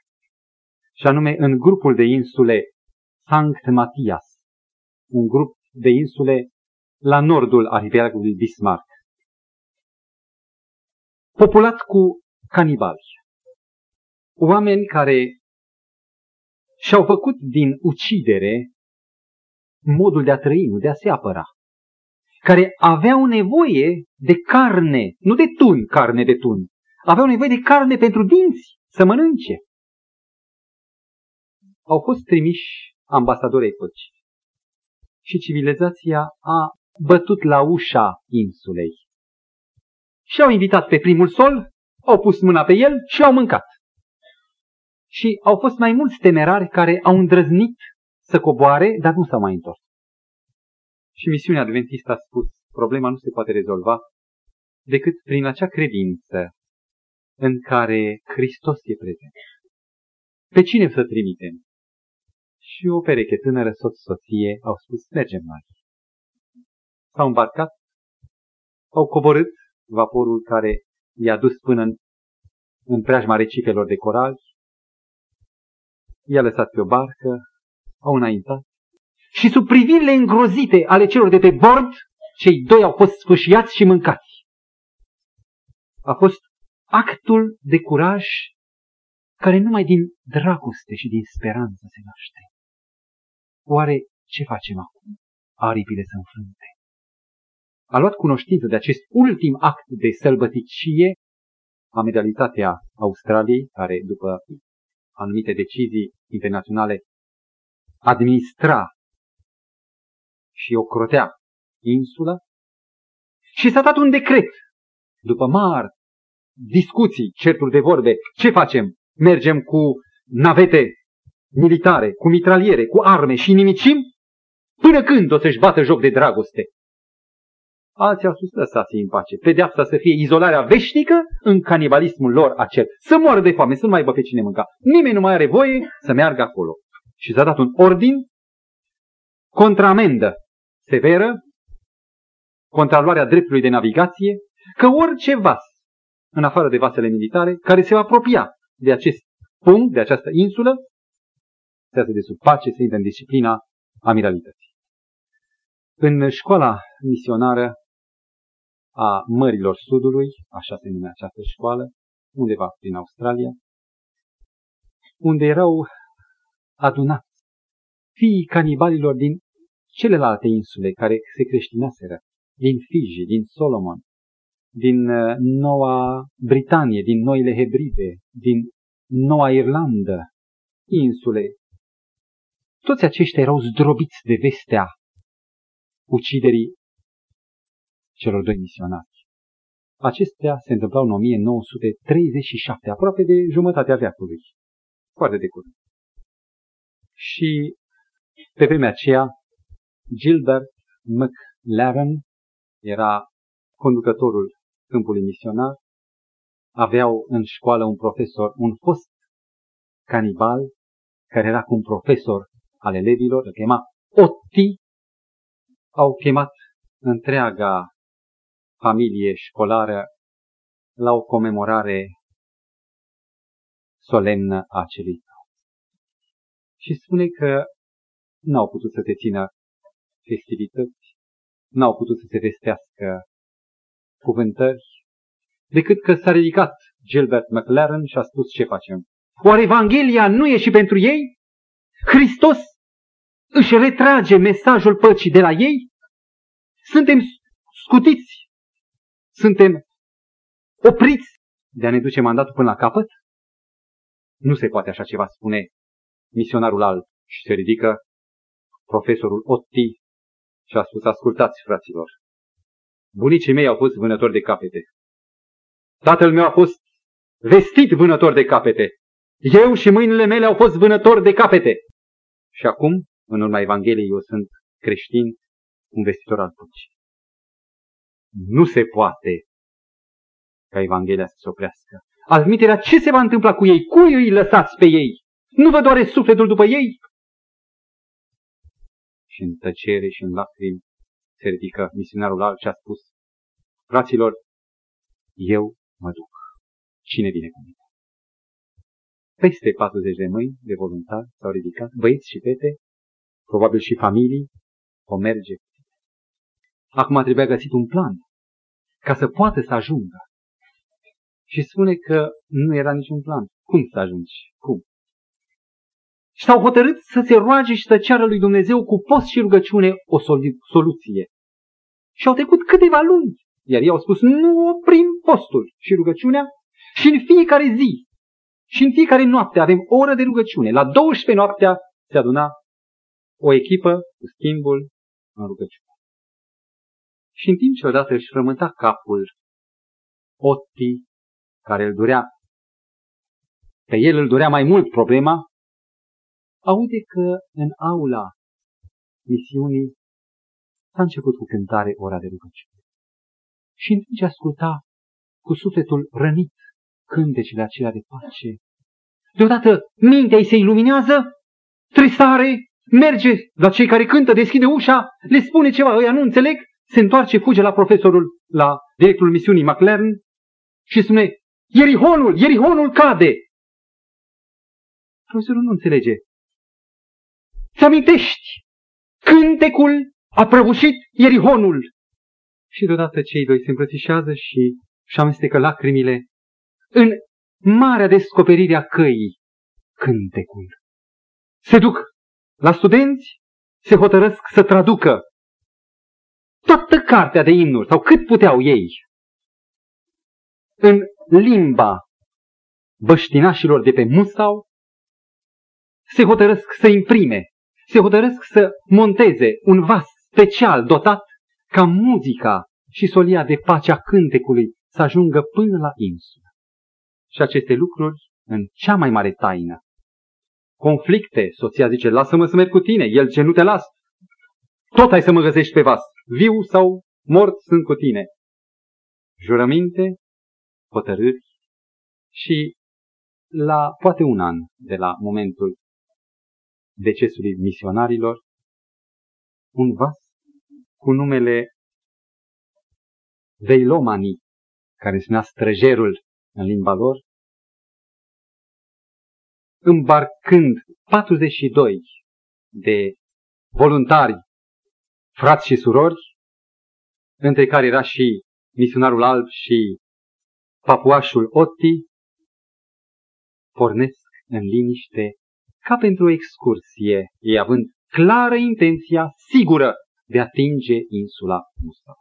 și anume în grupul de insule Sankt Matthias, un grup de insule la nordul arhipelagului Bismarck, populat cu canibali. Oameni care și-au făcut din ucidere modul de a trăi, nu de a se apăra. Care aveau nevoie de carne, nu de tun, carne de tun. Aveau nevoie de carne pentru dinți, să mănânce. Au fost trimiși ambasadorii păcii. Și civilizația a bătut la ușa insulei. Și au invitat pe primul sol, au pus mâna pe el și au mâncat. Și au fost mai mulți temerari care au îndrăznit să coboare, dar nu s-au mai întors. Și misiunea adventistă a spus, problema nu se poate rezolva decât prin acea credință în care Hristos e prezent. Pe cine să trimitem? Și o pereche tânără, soț-soție, au spus, mergem mai. S-au îmbarcat, au coborât vaporul care i-a dus până în, în preajma recipelor de coral, i-a lăsat pe o barcă, au înaintat și sub privirile îngrozite ale celor de pe bord, cei doi au fost sfâșiați și mâncați. A fost actul de curaj care numai din dragoste și din speranță se naște. Oare ce facem acum? Aripile sunt frânte. A luat cunoștință de acest ultim act de sălbăticie a medalitatea Australiei, care după anumite decizii internaționale administra și o crotea insula și s-a dat un decret după mari discuții, certuri de vorbe, ce facem? Mergem cu navete militare, cu mitraliere, cu arme și nimicim? Până când o să-și bată joc de dragoste? Alții au spus, lăsați în pace. Pedeapsa să fie izolarea veșnică în canibalismul lor acel. Să moară de foame, să nu mai aibă pe cine mânca. Nimeni nu mai are voie să meargă acolo. Și s-a dat un ordin contramendă severă, contraluarea dreptului de navigație, că orice vas, în afară de vasele militare, care se va apropia de acest punct, de această insulă, se de sub pace, se intră în disciplina amiralității. În școala misionară a Mărilor Sudului, așa se numea această școală, undeva prin Australia, unde erau adunați fiii canibalilor din celelalte insule care se creștinaseră, din Fiji, din Solomon, din uh, Noua Britanie, din Noile Hebride, din Noua Irlandă, insule. Toți aceștia erau zdrobiți de vestea uciderii celor doi misionari. Acestea se întâmplau în 1937, aproape de jumătatea veacului. Foarte de curând. Și pe vremea aceea, Gilbert McLaren era conducătorul câmpului misionar aveau în școală un profesor, un fost canibal, care era cu un profesor al elevilor, îl chema Otti, au chemat întreaga familie școlară la o comemorare solemnă a acelui Și spune că n-au putut să se țină festivități, n-au putut să se vestească cuvântări, decât că s-a ridicat Gilbert McLaren și a spus ce facem. Oare Evanghelia nu e și pentru ei? Hristos își retrage mesajul păcii de la ei? Suntem scutiți? Suntem opriți de a ne duce mandatul până la capăt? Nu se poate așa ceva, spune misionarul alb și se ridică profesorul Otti și a spus, ascultați, fraților, bunicii mei au fost vânători de capete. Tatăl meu a fost vestit vânător de capete. Eu și mâinile mele au fost vânători de capete. Și acum, în urma Evangheliei, eu sunt creștin, un vestitor al păcii. Nu se poate ca Evanghelia să se oprească. Admiterea, ce se va întâmpla cu ei? Cui îi lăsați pe ei? Nu vă doare sufletul după ei? Și în tăcere și în lacrimi se ridică misionarul alt și a spus, fraților, eu mă duc. Cine vine cu mine? Peste 40 de mâini de voluntari s-au ridicat, băieți și fete, probabil și familii, o merge. Acum trebuia găsit un plan ca să poată să ajungă. Și spune că nu era niciun plan. Cum să ajungi? Cum? Și s-au hotărât să se roage și să ceară lui Dumnezeu cu post și rugăciune o soluție. Și au trecut câteva luni. Iar ei au spus, nu oprim postul și rugăciunea și în fiecare zi și în fiecare noapte avem o oră de rugăciune. La 12 noaptea se aduna o echipă cu schimbul în rugăciune. Și în timp ce odată își rământa capul Otti, care îl durea, pe el îl durea mai mult problema, aude că în aula misiunii s-a început cu cântare ora de rugăciune. Și în timp ce asculta cu sufletul rănit cântecele acelea de pace, deodată mintea îi se iluminează, trisare, merge la cei care cântă, deschide ușa, le spune ceva, ăia nu înțeleg, se întoarce, fuge la profesorul, la directorul misiunii McLaren și spune, Ierihonul, Ierihonul cade! Profesorul nu înțelege. Ți amintești? Cântecul a prăbușit Ierihonul. Și deodată cei doi se îmbrățișează și își amestecă lacrimile în marea descoperire a căii, cântecul. Se duc la studenți, se hotărăsc să traducă toată cartea de imnuri, sau cât puteau ei, în limba băștinașilor de pe Musau, se hotărăsc să imprime, se hotărăsc să monteze un vas special dotat ca muzica și solia de pace a cântecului să ajungă până la insulă. Și aceste lucruri în cea mai mare taină. Conflicte, soția zice, lasă-mă să merg cu tine, el ce nu te las. Tot ai să mă găsești pe vas, viu sau mort sunt cu tine. Jurăminte, hotărâri și la poate un an de la momentul decesului misionarilor, un vas cu numele Veilomani, care spunea străjerul în limba lor, îmbarcând 42 de voluntari, frați și surori, între care era și misionarul alb și papuașul Otti, pornesc în liniște ca pentru o excursie, ei având clară intenția sigură de a atinge insula Musa.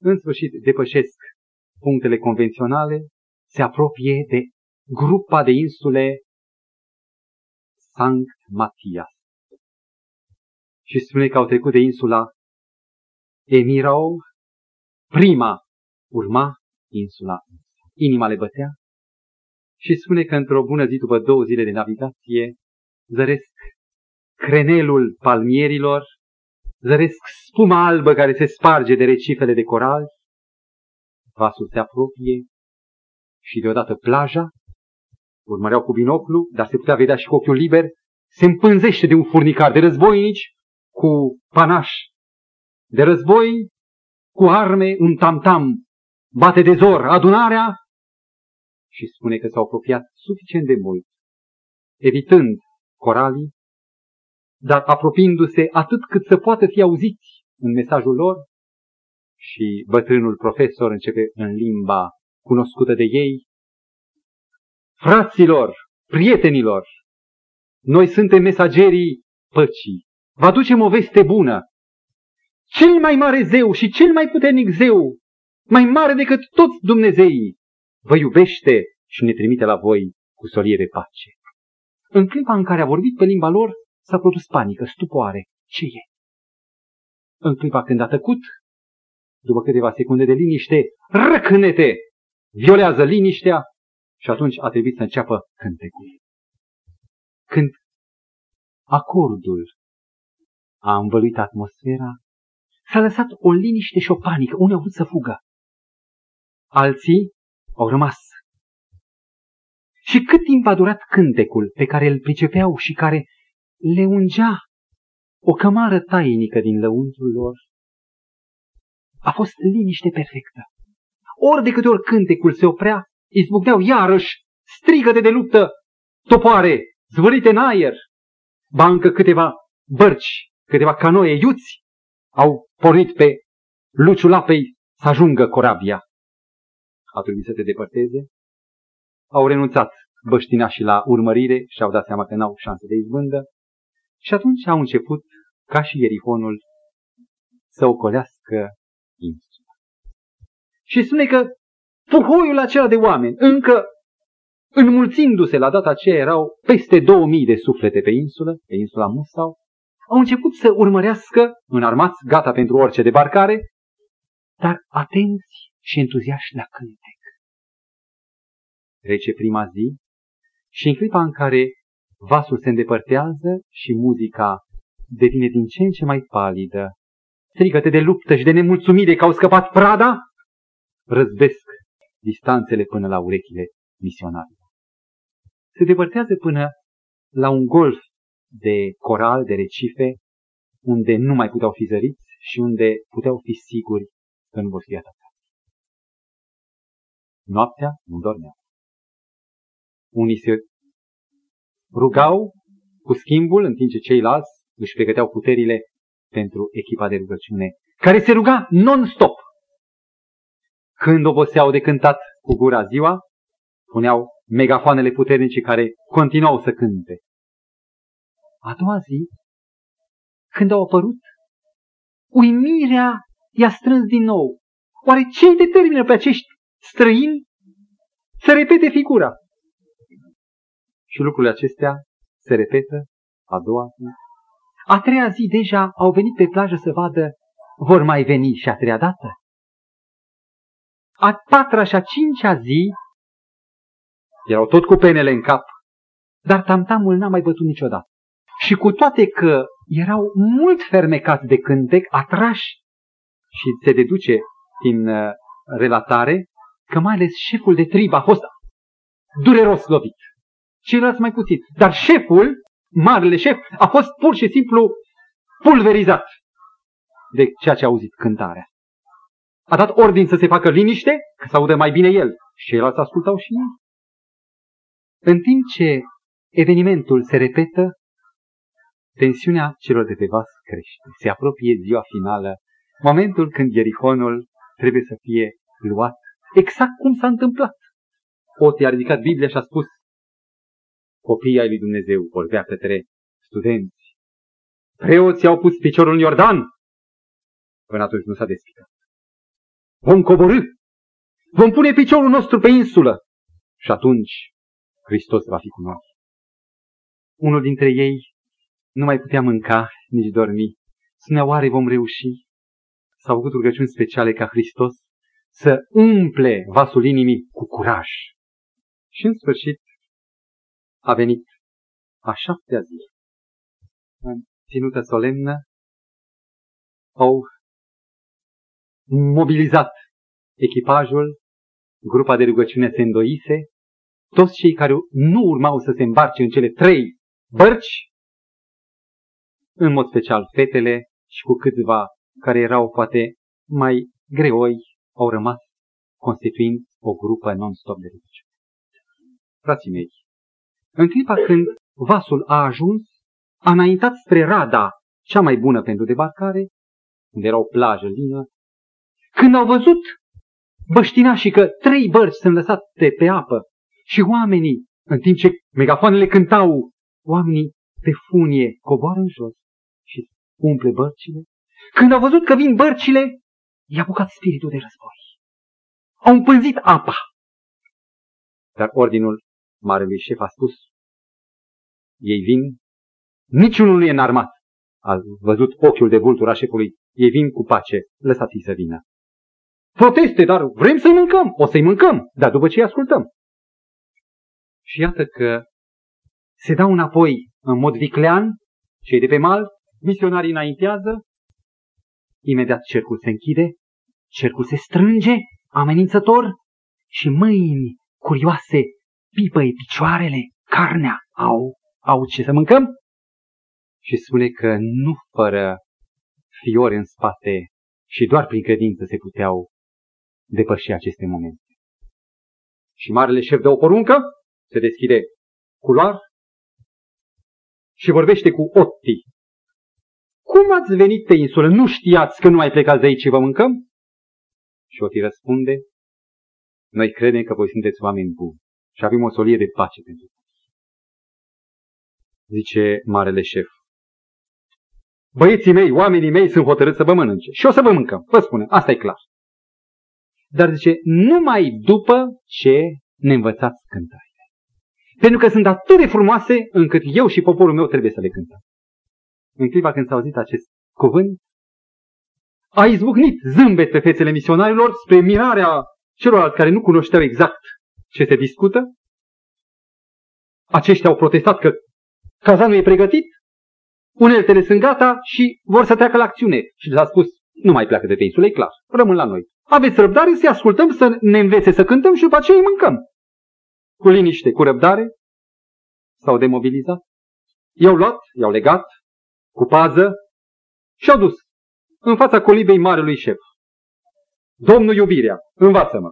În sfârșit, depășesc punctele convenționale, se apropie de grupa de insule Sankt Matias. Și spune că au trecut de insula Emirau, prima urma insula. Inima le bătea și spune că într-o bună zi, după două zile de navigație, zăresc crenelul palmierilor, zăresc spuma albă care se sparge de recifele de coral, vasul se apropie și deodată plaja, urmăreau cu binoclu, dar se putea vedea și cu ochiul liber, se împânzește de un furnicar de războinici cu panaș de război, cu arme, un tamtam, bate de zor adunarea și spune că s-au apropiat suficient de mult, evitând coralii, dar apropiindu-se atât cât să poată fi auziți în mesajul lor și bătrânul profesor începe în limba cunoscută de ei. Fraților, prietenilor, noi suntem mesagerii păcii. Vă aducem o veste bună. Cel mai mare zeu și cel mai puternic zeu, mai mare decât toți Dumnezeii, vă iubește și ne trimite la voi cu solie de pace. În clipa în care a vorbit pe limba lor, s-a produs panică, stupoare. Ce e? În clipa când a tăcut, după câteva secunde de liniște, răcânete, violează liniștea și atunci a trebuit să înceapă cântecul. Când acordul a învăluit atmosfera, s-a lăsat o liniște și o panică, unii au vrut să fugă. Alții au rămas. Și cât timp a durat cântecul pe care îl pricepeau și care le ungea o cămară tainică din lăuntrul lor? A fost liniște perfectă. Ori de câte ori cântecul se oprea, izbucneau iarăși strigăte de luptă, topoare, zvârite în aer. Bancă câteva bărci, câteva canoe iuți au pornit pe luciul apei să ajungă corabia. A trebuit să se depărteze. Au renunțat băștinașii la urmărire și au dat seama că n-au șanse de izbândă. Și atunci au început, ca și Ierihonul, să ocolească insula. Și spune că puhoiul acela de oameni, încă înmulțindu-se la data aceea, erau peste 2000 de suflete pe insulă, pe insula Musau, au început să urmărească, înarmați, gata pentru orice debarcare, dar atenți și entuziaști la cântec. Trece prima zi și în clipa în care vasul se îndepărtează și muzica devine din ce în ce mai palidă, strigăte de luptă și de nemulțumire că au scăpat prada, răzbesc distanțele până la urechile misionarilor. Se depărtează până la un golf de coral, de recife, unde nu mai puteau fi zăriți și unde puteau fi siguri că nu vor fi atacați. Noaptea nu dormeau. Unii se rugau cu schimbul, în timp ce ceilalți își pregăteau puterile pentru echipa de rugăciune, care se ruga non-stop. Când oboseau de cântat cu gura ziua, puneau megafoanele puternice care continuau să cânte. A doua zi, când au apărut, uimirea i-a strâns din nou. Oare ce îi determină pe acești străini să repete figura? Și lucrurile acestea se repetă a doua zi. A treia zi deja au venit pe plajă să vadă, vor mai veni și a treia dată. A patra și a cincea zi erau tot cu penele în cap, dar tamtamul n-a mai bătut niciodată. Și cu toate că erau mult fermecați de cântec, atrași, și se deduce din uh, relatare că mai ales șeful de trib a fost dureros lovit. Ceilalți mai puțin. Dar șeful, marele șef, a fost pur și simplu pulverizat de ceea ce a auzit cântarea. A dat ordin să se facă liniște, că să audă mai bine el. Și ceilalți ascultau și ei. În timp ce evenimentul se repetă, tensiunea celor de pe vas crește. Se apropie ziua finală, momentul când Ierihonul trebuie să fie luat, exact cum s-a întâmplat. Oti a ridicat Biblia și a spus, copiii ai lui Dumnezeu vorbea către studenți. Preoții au pus piciorul în Iordan. Până atunci nu s-a despicat. Vom coborâ. Vom pune piciorul nostru pe insulă. Și atunci Hristos va fi cu noi. Unul dintre ei nu mai putea mânca, nici dormi. Spunea, oare vom reuși? S-au făcut rugăciuni speciale ca Hristos să umple vasul inimii cu curaj. Și în sfârșit a venit a șaptea zi, ținută solemnă, au mobilizat echipajul, grupa de rugăciune se îndoise, toți cei care nu urmau să se îmbarce în cele trei bărci, în mod special fetele și cu câțiva care erau poate mai greoi, au rămas constituind o grupă non-stop de rugăciune. Frații mei, în clipa când vasul a ajuns, a înaintat spre rada cea mai bună pentru debarcare, unde era o plajă lină, când au văzut băștinașii că trei bărci sunt lăsate pe apă și oamenii, în timp ce megafoanele cântau, oamenii pe funie coboară în jos și umple bărcile, când au văzut că vin bărcile, i-a apucat spiritul de război. Au împânzit apa. Dar ordinul marelui șef a spus, ei vin, niciunul nu e înarmat. A văzut ochiul de vultur a șefului, ei vin cu pace, lăsați-i să vină. Proteste, dar vrem să-i mâncăm, o să-i mâncăm, dar după ce ascultăm. Și iată că se dau înapoi în mod viclean, cei de pe mal, misionarii înaintează, imediat cercul se închide, cercul se strânge, amenințător, și mâini curioase pipăi picioarele, carnea, au, au ce să mâncăm? Și spune că nu fără fiori în spate și doar prin credință se puteau depăși aceste momente. Și marele șef de o poruncă, se deschide culoar și vorbește cu Otti. Cum ați venit pe insulă? Nu știați că nu mai plecați de aici și vă mâncăm? Și Otti răspunde, noi credem că voi sunteți oameni buni și avem o solie de pace pentru voi. Zice marele șef. Băieții mei, oamenii mei sunt hotărâți să vă mănânce și o să vă mâncăm, vă spune, asta e clar. Dar zice, numai după ce ne învățați cântările. Pentru că sunt atât de frumoase încât eu și poporul meu trebuie să le cântăm. În clipa când s-a auzit acest cuvânt, a izbucnit zâmbet pe fețele misionarilor spre mirarea celorlalți care nu cunoșteau exact ce se discută. Aceștia au protestat că cazanul e pregătit, uneltele sunt gata și vor să treacă la acțiune. Și le-a spus, nu mai pleacă de pe insulă, e clar, rămân la noi. Aveți răbdare să-i ascultăm, să ne învețe să cântăm și după aceea îi mâncăm. Cu liniște, cu răbdare, s-au demobilizat. I-au luat, i-au legat, cu pază și au dus în fața colibei marelui șef. Domnul iubirea, învață-mă.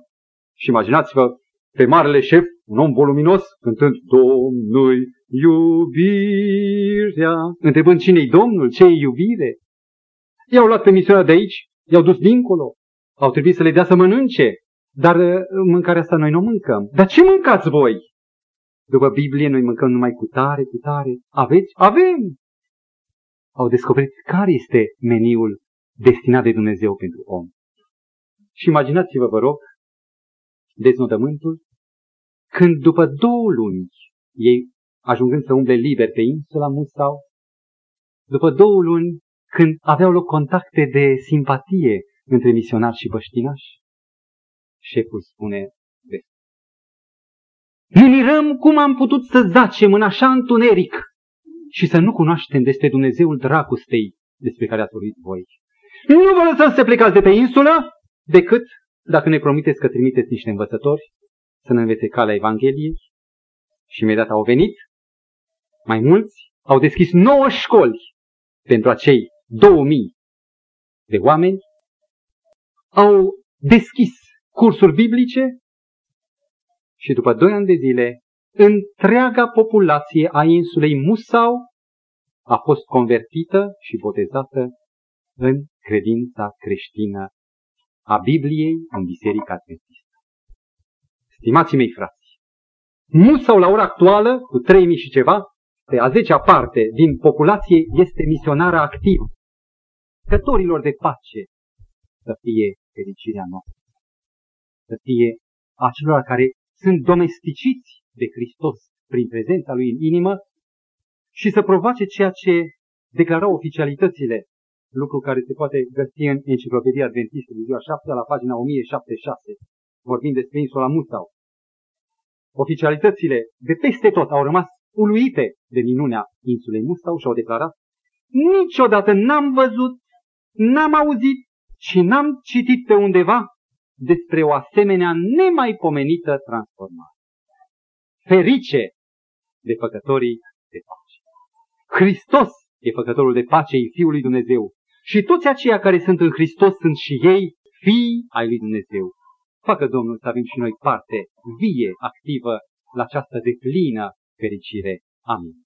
Și imaginați-vă pe marele șef, un om voluminos, cântând Domnul iubirea, întrebând cine-i Domnul, ce e iubire. I-au luat pe misiunea de aici, i-au dus dincolo, au trebuit să le dea să mănânce, dar uh, mâncarea asta noi nu mâncăm. Dar ce mâncați voi? După Biblie, noi mâncăm numai cu tare, cu tare. Aveți? Avem! Au descoperit care este meniul destinat de Dumnezeu pentru om. Și imaginați-vă, vă rog, deznodământul, când după două luni, ei ajungând să umble liber pe insula Musau, după două luni, când aveau loc contacte de simpatie între misionari și băștinași, șeful spune, vezi, ne mirăm cum am putut să zacem în așa întuneric și să nu cunoaștem despre Dumnezeul dragostei despre care ați vorbit voi. Nu vă lăsăm să plecați de pe insulă decât dacă ne promiteți că trimiteți niște învățători să ne învețe calea Evangheliei. Și imediat au venit, mai mulți, au deschis nouă școli pentru acei 2000 de oameni, au deschis cursuri biblice și după doi ani de zile, întreaga populație a insulei Musau a fost convertită și botezată în credința creștină a Bibliei în Biserica Adventistă. Stimații mei frați, Musau la ora actuală, cu 3000 și ceva, pe a zecea parte din populație este misionară activă. Cătorilor de pace să fie fericirea noastră. Să fie acelor care sunt domesticiți de Hristos prin prezența Lui în inimă și să provoace ceea ce declarau oficialitățile lucru care se poate găsi în Enciclopedia Adventistă de ziua 7 la pagina 1076, vorbind despre insula Musau. Oficialitățile de peste tot au rămas uluite de minunea insulei Musau și au declarat niciodată n-am văzut, n-am auzit și n-am citit pe undeva despre o asemenea nemaipomenită transformare. Ferice de făcătorii de pace. Hristos e făcătorul de pace, e Fiul lui Dumnezeu. Și toți aceia care sunt în Hristos sunt și ei fii ai lui Dumnezeu. Facă Domnul să avem și noi parte vie, activă, la această deplină fericire. Amin.